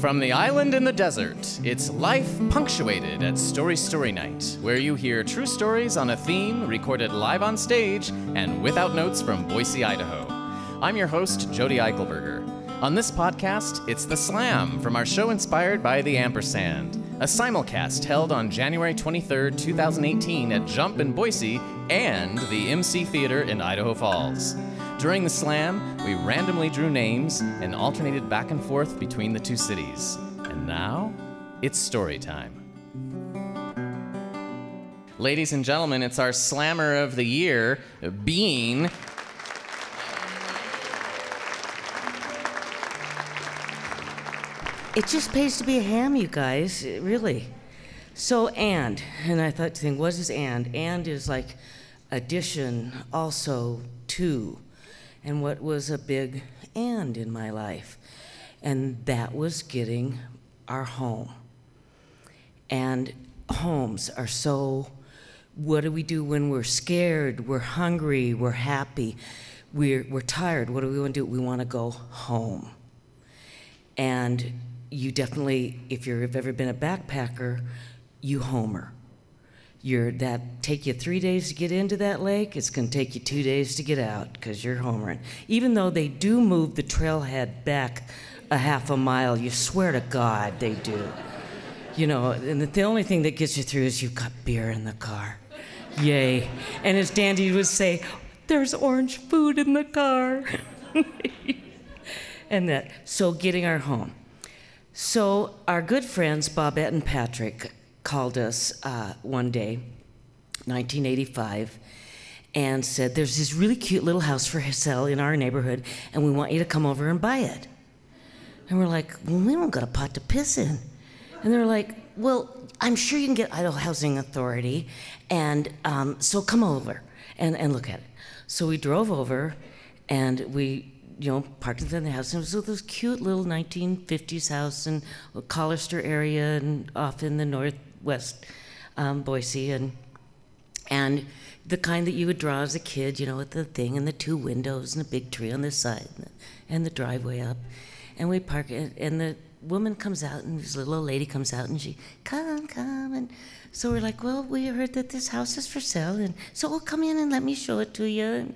From the island in the desert, it's life punctuated at Story Story Night, where you hear true stories on a theme recorded live on stage and without notes from Boise, Idaho. I'm your host, Jody Eichelberger. On this podcast, it's The Slam from our show inspired by the Ampersand, a simulcast held on January 23, 2018 at Jump in Boise and the MC Theater in Idaho Falls. During the slam, we randomly drew names and alternated back and forth between the two cities. And now, it's story time. Ladies and gentlemen, it's our slammer of the year, Bean. It just pays to be a ham, you guys, really. So, and, and I thought to think, what is and? And is like addition, also, to and what was a big and in my life. And that was getting our home. And homes are so what do we do when we're scared, we're hungry, we're happy, we're, we're tired? What do we want to do? We want to go home. And you definitely, if you've ever been a backpacker, you homer you're that take you three days to get into that lake it's going to take you two days to get out because you're homering even though they do move the trailhead back a half a mile you swear to god they do. You know and the only thing that gets you through is you've got beer in the car. Yay. And as dandy would say there's orange food in the car. And that so getting our home. So our good friends bobette and patrick called us uh, one day, 1985, and said, There's this really cute little house for sale in our neighborhood, and we want you to come over and buy it. And we're like, Well, we don't got a pot to piss in. And they're like, Well, I'm sure you can get Idaho Housing Authority, and um, so come over and, and look at it. So we drove over, and we you know, parked in the house. And it was this cute little 1950s house in Collister area and off in the north West um, Boise, and and the kind that you would draw as a kid, you know, with the thing and the two windows and a big tree on this side and the, and the driveway up, and we park it, and the woman comes out and this little old lady comes out and she come come and so we're like well we heard that this house is for sale and so we'll come in and let me show it to you and,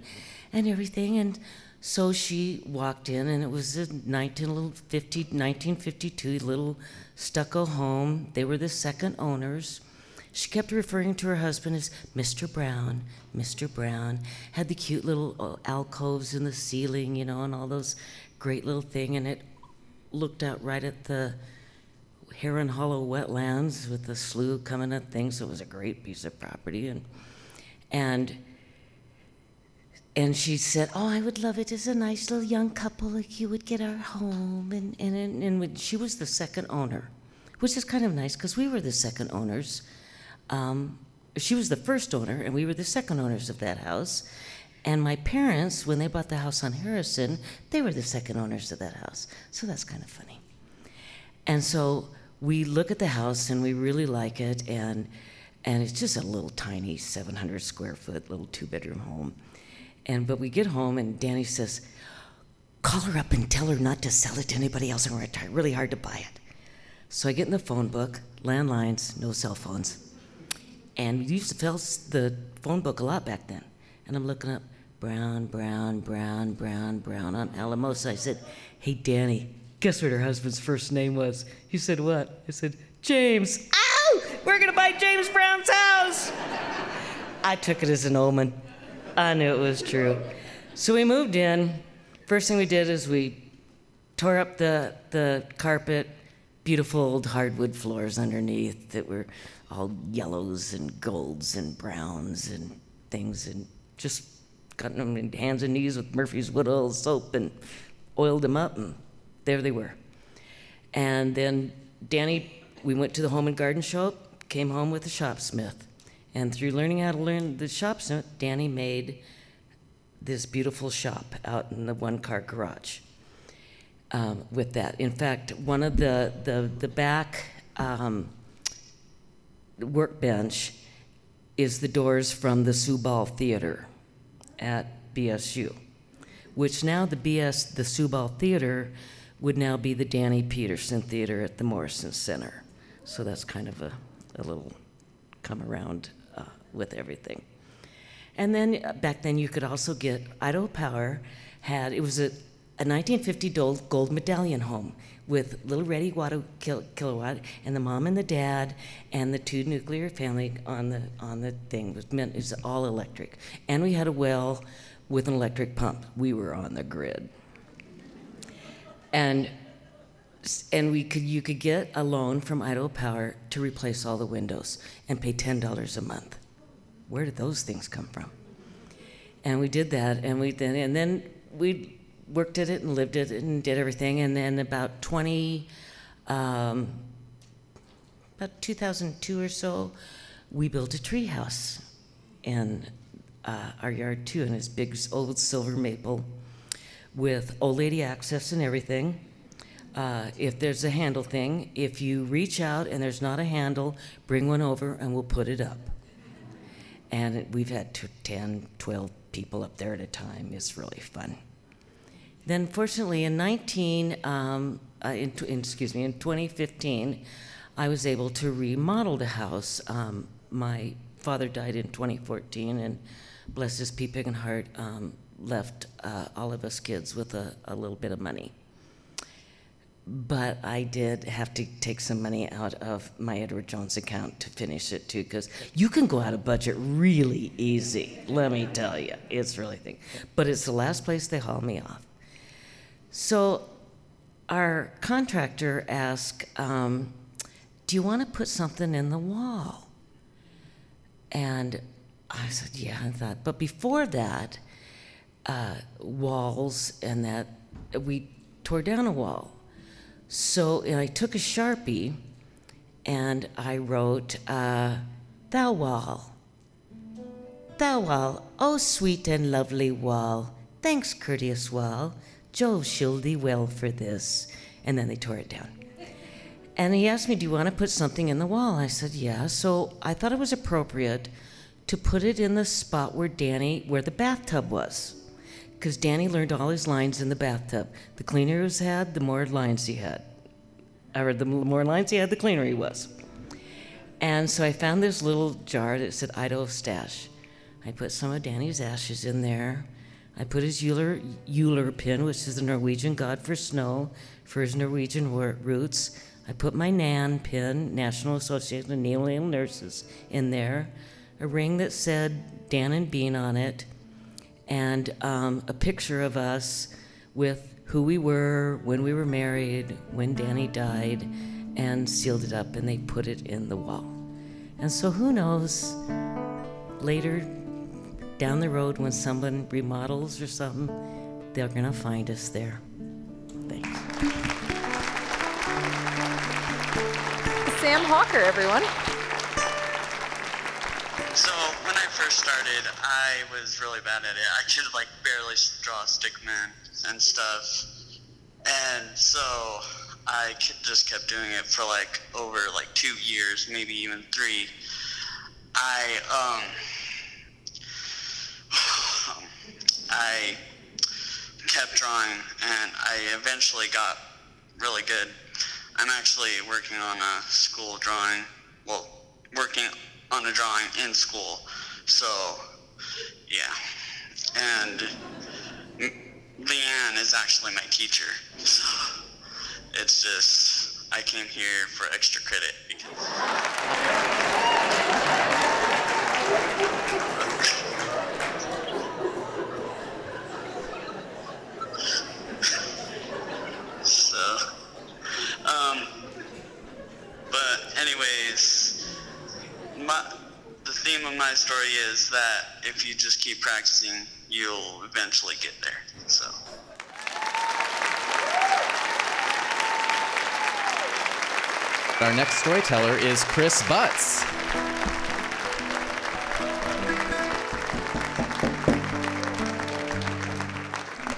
and everything. And so she walked in and it was a 1950, 1952 little stucco home. They were the second owners. She kept referring to her husband as Mr. Brown, Mr. Brown. Had the cute little uh, alcoves in the ceiling, you know, and all those great little thing. And it looked out right at the Heron Hollow wetlands with the slough coming at things. So it was a great piece of property. And, and and she said, "Oh, I would love it as a nice little young couple, like you would get our home." And and and, and she was the second owner, which is kind of nice because we were the second owners. Um, she was the first owner, and we were the second owners of that house. And my parents, when they bought the house on Harrison, they were the second owners of that house. So that's kind of funny. And so we look at the house and we really like it, and and it's just a little tiny 700 square foot little two bedroom home and but we get home and Danny says, "Call her up and tell her not to sell it to anybody else. and we're to try really hard to buy it." So I get in the phone book, landlines, no cell phones, and we used to fill the phone book a lot back then. And I'm looking up Brown, Brown, Brown, Brown, Brown on Alamosa. I said, "Hey, Danny, guess what her husband's first name was?" He said, "What?" I said, "James." Ow! We're gonna buy James Brown's house. I took it as an omen. I knew it was true. So we moved in. First thing we did is we tore up the, the carpet, beautiful old hardwood floors underneath that were all yellows and golds and browns and things, and just got them in hands and knees with Murphy's Wood Oil soap and oiled them up, and there they were. And then Danny, we went to the home and garden shop, came home with a shopsmith. And through learning how to learn the shop, Danny made this beautiful shop out in the one car garage um, with that. In fact, one of the, the, the back um, workbench is the doors from the Subal Theater at BSU, which now the BS, the Subal Theater, would now be the Danny Peterson Theater at the Morrison Center. So that's kind of a, a little come around uh, with everything. And then uh, back then, you could also get Idaho Power had it was a, a 1950 gold, gold medallion home with little Reddy Watt kilowatt and the mom and the dad and the two nuclear family on the on the thing it was meant it was all electric and we had a well with an electric pump we were on the grid and and we could you could get a loan from Idaho Power to replace all the windows and pay ten dollars a month. Where did those things come from? And we did that, and we then and then we worked at it and lived it and did everything. And then about twenty, um, about 2002 or so, we built a tree house in uh, our yard too, and it's big old silver maple with old lady access and everything. Uh, if there's a handle thing, if you reach out and there's not a handle, bring one over and we'll put it up. And we've had 10, 12 people up there at a time. It's really fun. Then, fortunately, in 19, um, uh, in, in, excuse me, in 2015, I was able to remodel the house. Um, my father died in 2014, and bless his pea pig and heart, um, left uh, all of us kids with a, a little bit of money. But I did have to take some money out of my Edward Jones account to finish it too, because you can go out of budget really easy. Let me tell you, it's really thing. But it's the last place they haul me off. So our contractor asked, um, "Do you want to put something in the wall?" And I said, "Yeah." I thought, but before that, uh, walls and that we tore down a wall. So I took a sharpie and I wrote, uh, "Thou wall, thou wall, oh sweet and lovely wall, thanks courteous wall, Jove shield thee well for this." And then they tore it down. And he asked me, "Do you want to put something in the wall?" I said, "Yeah." So I thought it was appropriate to put it in the spot where Danny, where the bathtub was because Danny learned all his lines in the bathtub. The cleaner he was had, the more lines he had. Or the more lines he had, the cleaner he was. And so I found this little jar that said Idaho Stash. I put some of Danny's ashes in there. I put his Ullr, Ullr pin, which is the Norwegian god for snow, for his Norwegian roots. I put my NAN pin, National Association of Neonatal Nurses, in there. A ring that said Dan and Bean on it and um, a picture of us with who we were, when we were married, when Danny died, and sealed it up, and they put it in the wall. And so, who knows, later down the road when someone remodels or something, they're going to find us there. Thanks. Sam Hawker, everyone. First started, I was really bad at it. I could like barely draw stick man and stuff. And so I just kept doing it for like over like two years, maybe even three. I um I kept drawing and I eventually got really good. I'm actually working on a school drawing, well, working on a drawing in school so, yeah. And Leanne is actually my teacher. So it's just, I came here for extra credit because. so, um, but anyways, my theme of my story is that if you just keep practicing, you'll eventually get there. So. Our next storyteller is Chris Butts.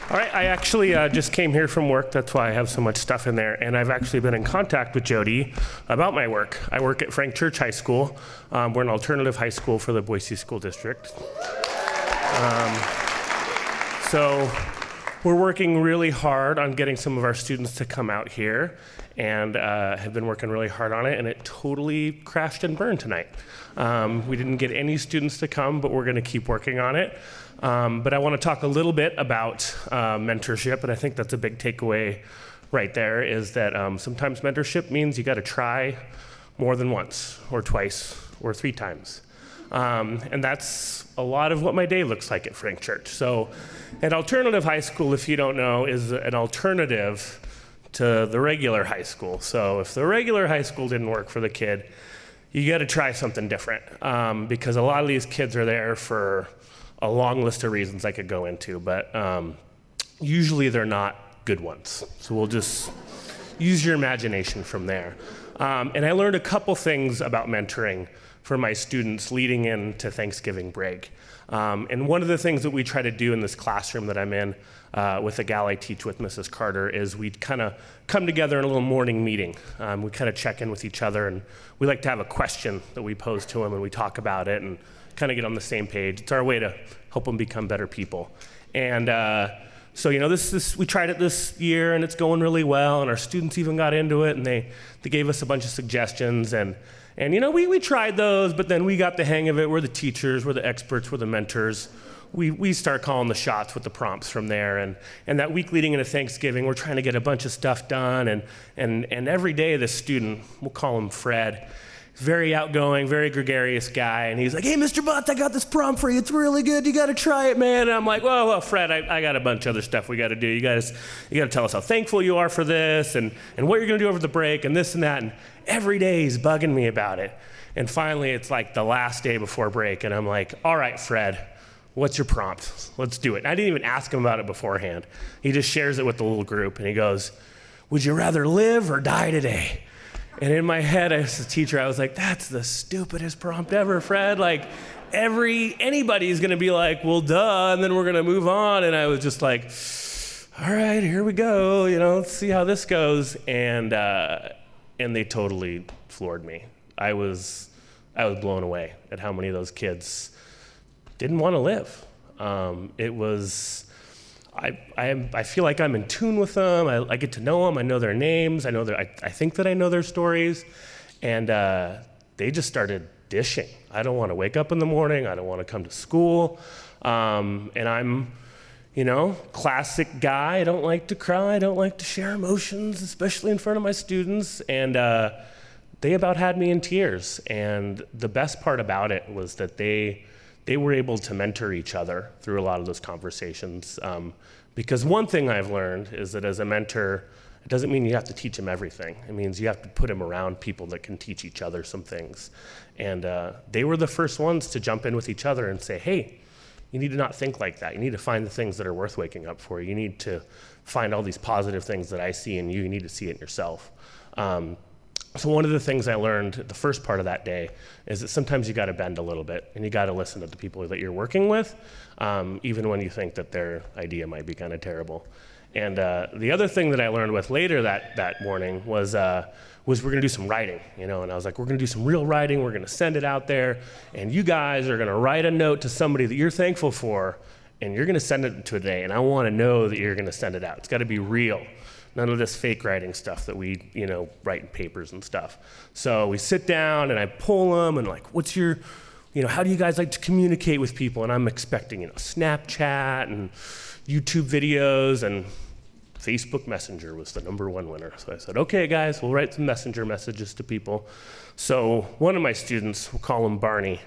All right, I actually uh, just came here from work. That's why I have so much stuff in there. And I've actually been in contact with Jody about my work. I work at Frank Church High School. Um, we're an alternative high school for the Boise School District. Um, so we're working really hard on getting some of our students to come out here and uh, have been working really hard on it, and it totally crashed and burned tonight. Um, we didn't get any students to come, but we're going to keep working on it. Um, but I want to talk a little bit about uh, mentorship, and I think that's a big takeaway right there is that um, sometimes mentorship means you got to try more than once or twice or three times. Um, and that's a lot of what my day looks like at Frank Church. So, an alternative high school, if you don't know, is an alternative to the regular high school. So, if the regular high school didn't work for the kid, you got to try something different um, because a lot of these kids are there for a long list of reasons I could go into, but um, usually they're not good ones. So, we'll just use your imagination from there. Um, and I learned a couple things about mentoring for my students leading into Thanksgiving break. Um, and one of the things that we try to do in this classroom that I'm in uh, with the gal I teach with, Mrs. Carter, is we kind of come together in a little morning meeting. Um, we kind of check in with each other, and we like to have a question that we pose to them, and we talk about it and kind of get on the same page. It's our way to help them become better people. And uh, so, you know, this, this, we tried it this year, and it's going really well, and our students even got into it, and they, they gave us a bunch of suggestions. and and you know, we, we tried those, but then we got the hang of it. We're the teachers, we're the experts, we're the mentors. We, we start calling the shots with the prompts from there. And, and that week leading into Thanksgiving, we're trying to get a bunch of stuff done. And, and, and every day, this student, we'll call him Fred, very outgoing, very gregarious guy. And he's like, hey, Mr. Butts, I got this prompt for you. It's really good. You got to try it, man. And I'm like, well, well, Fred, I, I got a bunch of other stuff we got to do. You guys, you got to tell us how thankful you are for this and, and what you're going to do over the break and this and that. And every day he's bugging me about it. And finally, it's like the last day before break. And I'm like, all right, Fred, what's your prompt? Let's do it. And I didn't even ask him about it beforehand. He just shares it with the little group and he goes, would you rather live or die today? And in my head, as a teacher, I was like, that's the stupidest prompt ever, Fred. Like, every anybody's gonna be like, well, duh, and then we're gonna move on. And I was just like, all right, here we go. You know, let's see how this goes. And uh, and they totally floored me. I was I was blown away at how many of those kids didn't want to live. Um, it was I, I, I feel like I'm in tune with them. I, I, get to know them. I know their names. I know their, I, I think that I know their stories. And uh, they just started dishing. I don't want to wake up in the morning. I don't want to come to school. Um, and I'm, you know, classic guy. I don't like to cry. I don't like to share emotions, especially in front of my students. And uh, they about had me in tears. And the best part about it was that they, they were able to mentor each other through a lot of those conversations. Um, because one thing I've learned is that as a mentor, it doesn't mean you have to teach them everything. It means you have to put them around people that can teach each other some things. And uh, they were the first ones to jump in with each other and say, hey, you need to not think like that. You need to find the things that are worth waking up for. You need to find all these positive things that I see in you. You need to see it in yourself. Um, so one of the things I learned the first part of that day is that sometimes you got to bend a little bit and you got to listen to the people that you're working with, um, even when you think that their idea might be kind of terrible. And uh, the other thing that I learned with later that, that morning was, uh, was we're going to do some writing, you know, and I was like, we're going to do some real writing. We're going to send it out there, and you guys are going to write a note to somebody that you're thankful for, and you're going to send it to today. And I want to know that you're going to send it out. It's got to be real none of this fake writing stuff that we, you know, write in papers and stuff. So we sit down and I pull them and like, what's your, you know, how do you guys like to communicate with people? And I'm expecting, you know, Snapchat and YouTube videos and Facebook Messenger was the number one winner. So I said, okay, guys, we'll write some messenger messages to people. So one of my students, we'll call him Barney,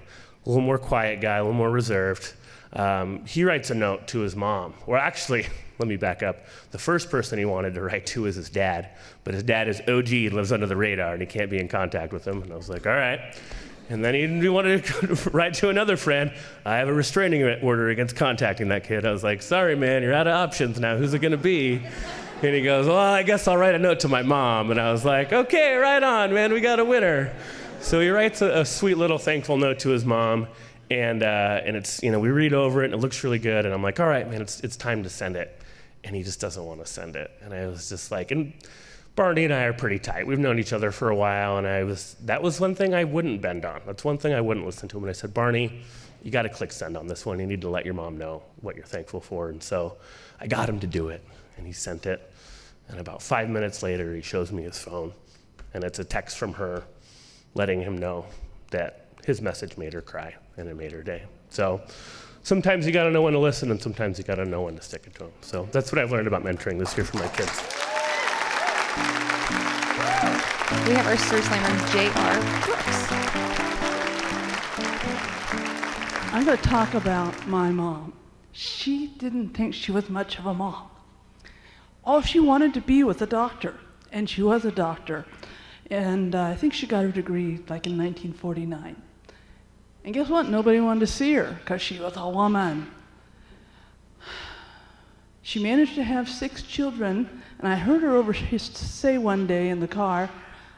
a little more quiet guy, a little more reserved. Um, he writes a note to his mom, or actually, let me back up. The first person he wanted to write to is his dad, but his dad is OG lives under the radar, and he can't be in contact with him. And I was like, all right. And then he wanted to write to another friend. I have a restraining order against contacting that kid. I was like, sorry, man, you're out of options now. Who's it going to be? And he goes, well, I guess I'll write a note to my mom. And I was like, okay, right on, man, we got a winner. So he writes a, a sweet little thankful note to his mom. And, uh, and it's, you know, we read over it and it looks really good. And I'm like, all right, man, it's, it's time to send it and he just doesn't want to send it. And I was just like, and Barney and I are pretty tight. We've known each other for a while, and I was that was one thing I wouldn't bend on. That's one thing I wouldn't listen to him. And I said, Barney, you got to click send on this one. You need to let your mom know what you're thankful for. And so I got him to do it, and he sent it. And about five minutes later, he shows me his phone, and it's a text from her letting him know that his message made her cry and it made her day. So sometimes you got to know when to listen, and sometimes you got to know when to stick it to them. So that's what I've learned about mentoring this year for my kids. We have our Sir Slammer, J.R. Brooks. I'm going to talk about my mom. She didn't think she was much of a mom. All she wanted to be was a doctor, and she was a doctor. And uh, I think she got her degree like in 1949. And guess what? Nobody wanted to see her because she was a woman. She managed to have six children, and I heard her over say one day in the car,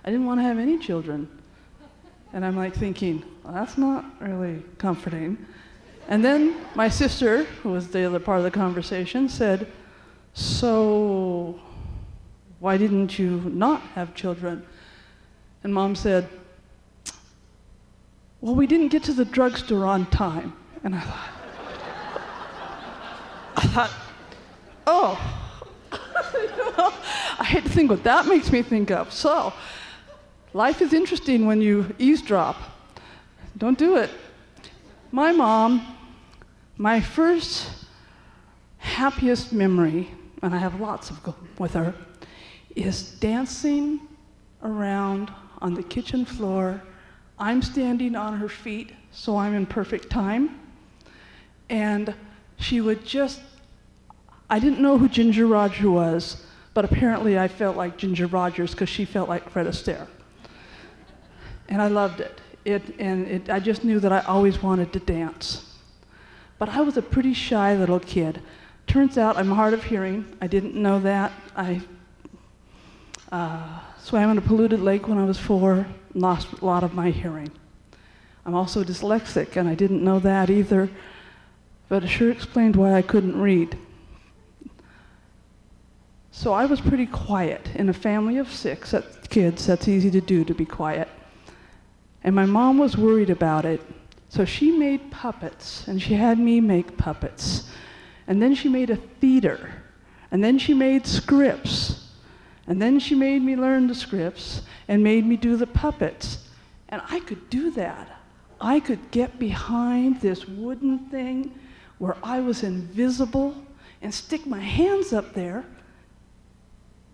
I didn't want to have any children. And I'm like thinking, well, that's not really comforting. And then my sister, who was the other part of the conversation, said, So, why didn't you not have children? And mom said, Well, we didn't get to the drugstore on time. And I thought, I thought, oh. I hate to think what that makes me think of. So, life is interesting when you eavesdrop. Don't do it. My mom, my first happiest memory, and I have lots of with her, is dancing around on the kitchen floor. I'm standing on her feet, so I'm in perfect time. And she would just, I didn't know who Ginger Rogers was, but apparently I felt like Ginger Rogers because she felt like Fred Astaire. And I loved it it, and it, I just knew that I always wanted to dance. But I was a pretty shy little kid. Turns out I'm hard of hearing. I didn't know that. I uh, swam in a polluted lake when I was four, lost a lot of my hearing. I'm also dyslexic, and I didn't know that either, but it sure explained why I couldn't read. So I was pretty quiet. In a family of six kids, that's easy to do, to be quiet. And my mom was worried about it, so she made puppets, and she had me make puppets. And then she made a theater, and then she made scripts. And then she made me learn the scripts and made me do the puppets. And I could do that. I could get behind this wooden thing where I was invisible and stick my hands up there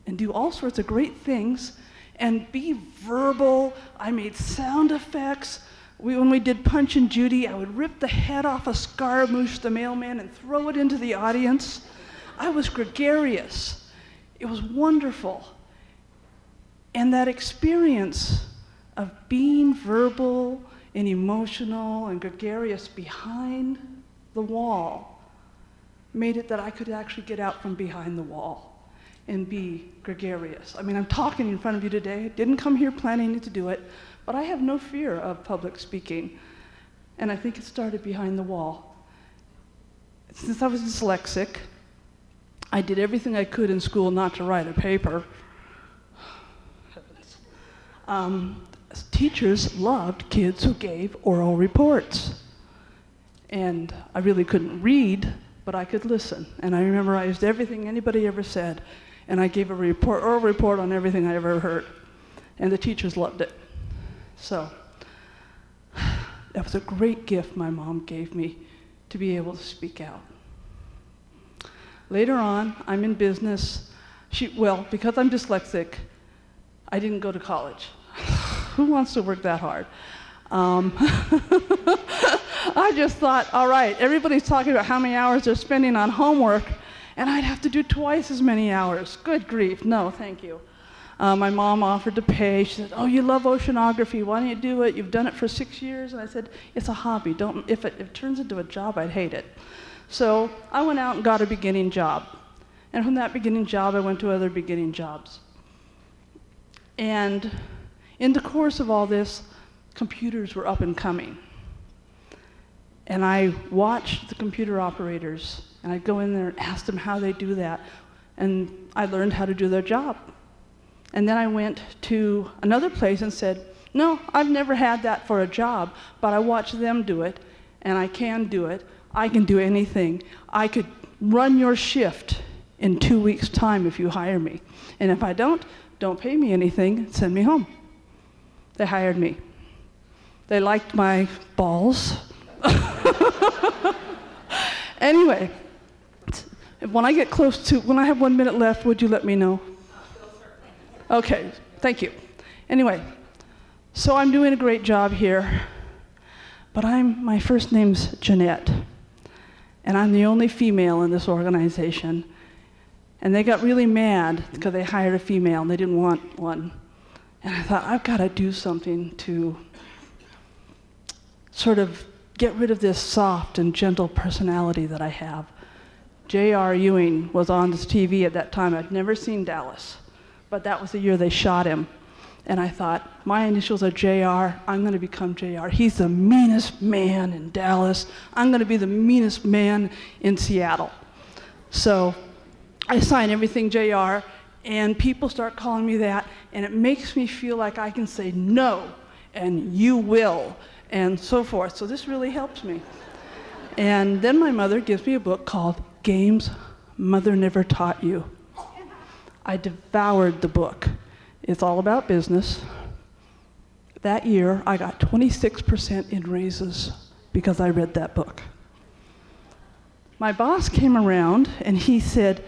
and do all sorts of great things and be verbal. I made sound effects. We, when we did Punch and Judy, I would rip the head off of Scaramouche the mailman and throw it into the audience. I was gregarious. It was wonderful. And that experience of being verbal and emotional and gregarious behind the wall made it that I could actually get out from behind the wall and be gregarious. I mean, I'm talking in front of you today. Didn't come here planning to do it, but I have no fear of public speaking. And I think it started behind the wall. Since I was dyslexic, I did everything I could in school not to write a paper. Um, teachers loved kids who gave oral reports. And I really couldn't read, but I could listen. And I memorized everything anybody ever said and I gave a report, oral report on everything I ever heard. And the teachers loved it. So that was a great gift my mom gave me to be able to speak out. Later on, I'm in business. She, well, because I'm dyslexic, I didn't go to college. Who wants to work that hard? Um, I just thought, all right, everybody's talking about how many hours they're spending on homework and I'd have to do twice as many hours. Good grief, no, thank you. Uh, my mom offered to pay. She said, "Oh, you love oceanography. Why don't you do it? You've done it for six years." And I said, "It's a hobby. Don't. If it, if it turns into a job, I'd hate it." So I went out and got a beginning job, and from that beginning job, I went to other beginning jobs. And in the course of all this, computers were up and coming. And I watched the computer operators and I'd go in there and ask them how they do that. And I learned how to do their job. And then I went to another place and said, No, I've never had that for a job, but I watched them do it, and I can do it. I can do anything. I could run your shift in two weeks' time if you hire me. And if I don't, don't pay me anything, send me home. They hired me. They liked my balls. anyway, when I get close to, when I have one minute left, would you let me know? Okay, thank you. Anyway, so I'm doing a great job here, but I'm, my first name's Jeanette, and I'm the only female in this organization. And they got really mad because they hired a female and they didn't want one. And I thought, I've got to do something to sort of get rid of this soft and gentle personality that I have. J.R. Ewing was on this TV at that time. I'd never seen Dallas, but that was the year they shot him. And I thought, my initials are JR, I'm going to become JR. He's the meanest man in Dallas. I'm going to be the meanest man in Seattle. So I sign everything JR, and people start calling me that, and it makes me feel like I can say no, and you will, and so forth. So this really helps me. And then my mother gives me a book called Games Mother Never Taught You. I devoured the book. It's all about business. That year, I got 26% in raises because I read that book. My boss came around and he said,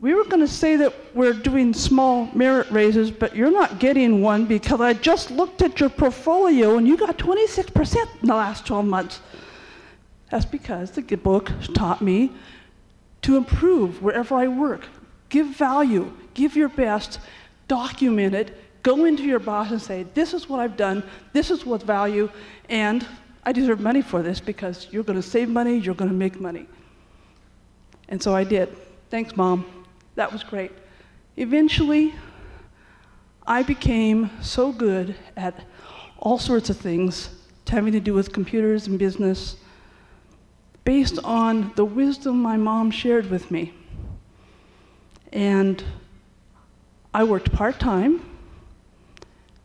We were going to say that we're doing small merit raises, but you're not getting one because I just looked at your portfolio and you got 26% in the last 12 months. That's because the book taught me to improve wherever I work. Give value, give your best, document it, go into your boss and say, This is what I've done, this is what's value, and I deserve money for this because you're going to save money, you're going to make money. And so I did. Thanks, Mom. That was great. Eventually, I became so good at all sorts of things having to do with computers and business based on the wisdom my mom shared with me. And I worked part time,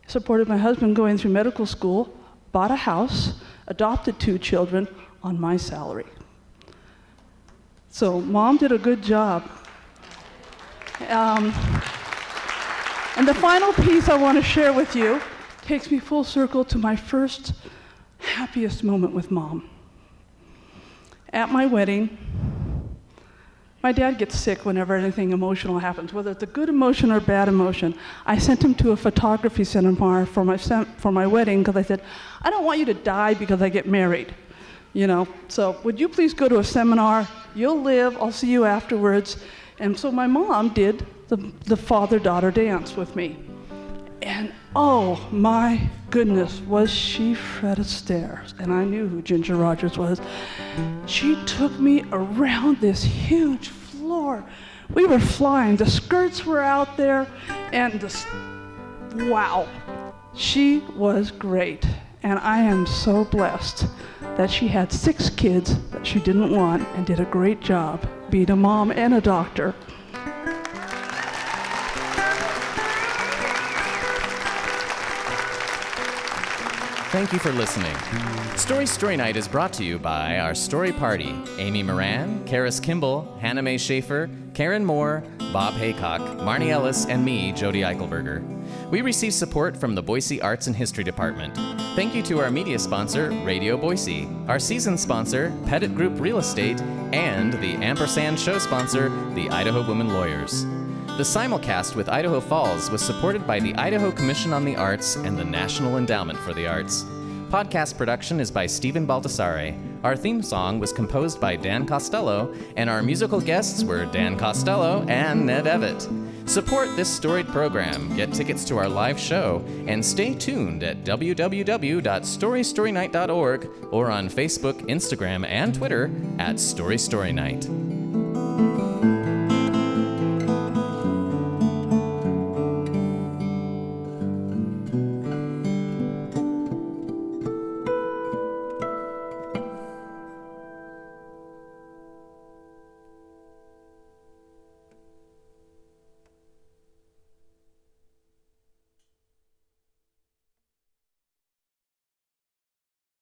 supported my husband going through medical school, bought a house, adopted two children on my salary. So, mom did a good job. Um, and the final piece I want to share with you takes me full circle to my first happiest moment with mom. At my wedding, my dad gets sick whenever anything emotional happens, whether it's a good emotion or bad emotion. I sent him to a photography seminar for my, for my wedding because I said, I don't want you to die because I get married. You know, so would you please go to a seminar? You'll live, I'll see you afterwards. And so my mom did the, the father daughter dance with me. And oh my goodness, was she Fred Astaire. And I knew who Ginger Rogers was. She took me around this huge floor. We were flying. The skirts were out there, and the, wow, she was great. And I am so blessed that she had six kids that she didn't want and did a great job being a mom and a doctor. Thank you for listening. Story Story Night is brought to you by our story party Amy Moran, Karis Kimball, Hannah Mae Schaefer, Karen Moore, Bob Haycock, Marnie Ellis, and me, Jody Eichelberger. We receive support from the Boise Arts and History Department. Thank you to our media sponsor, Radio Boise, our season sponsor, Pettit Group Real Estate, and the Ampersand show sponsor, the Idaho Women Lawyers. The simulcast with Idaho Falls was supported by the Idaho Commission on the Arts and the National Endowment for the Arts. Podcast production is by Stephen Baldassare. Our theme song was composed by Dan Costello, and our musical guests were Dan Costello and Ned Evett. Support this storied program, get tickets to our live show, and stay tuned at www.storystorynight.org or on Facebook, Instagram, and Twitter at Story Story Night.